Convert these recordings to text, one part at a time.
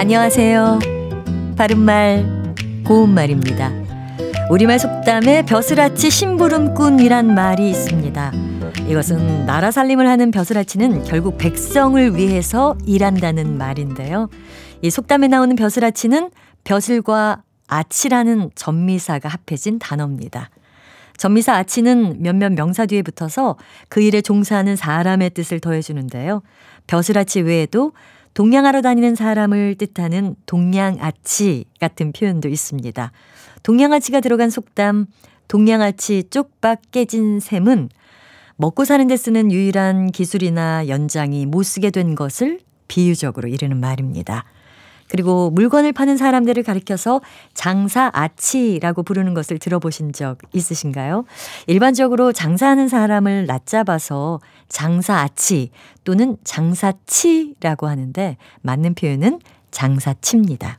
안녕하세요. 바른말, 고운말입니다. 우리말 속담에 벼슬아치 심부름꾼이란 말이 있습니다. 이것은 나라 살림을 하는 벼슬아치는 결국 백성을 위해서 일한다는 말인데요. 이 속담에 나오는 벼슬아치는 벼슬과 아치라는 전미사가 합해진 단어입니다. 전미사 아치는 몇몇 명사 뒤에 붙어서 그 일에 종사하는 사람의 뜻을 더해주는데요. 벼슬아치 외에도 동양하러 다니는 사람을 뜻하는 동양아치 같은 표현도 있습니다. 동양아치가 들어간 속담 동양아치 쪽박 깨진 셈은 먹고 사는 데 쓰는 유일한 기술이나 연장이 못 쓰게 된 것을 비유적으로 이르는 말입니다. 그리고 물건을 파는 사람들을 가리켜서 장사 아치라고 부르는 것을 들어보신 적 있으신가요? 일반적으로 장사하는 사람을 낮잡아서 장사 아치 또는 장사치라고 하는데 맞는 표현은 장사치입니다.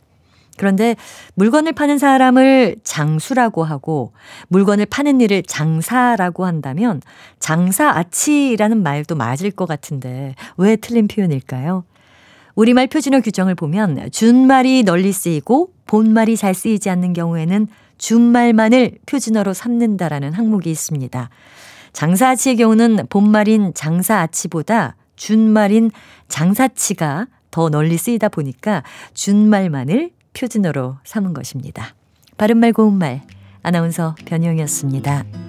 그런데 물건을 파는 사람을 장수라고 하고 물건을 파는 일을 장사라고 한다면 장사아치라는 말도 맞을 것 같은데 왜 틀린 표현일까요? 우리말 표준어 규정을 보면 준말이 널리 쓰이고 본말이 잘 쓰이지 않는 경우에는 준말만을 표준어로 삼는다라는 항목이 있습니다. 장사아치의 경우는 본말인 장사아치보다 준말인 장사치가 더 널리 쓰이다 보니까 준말만을 표준어로 삼은 것입니다. 바른말 고운말 아나운서 변희영이었습니다.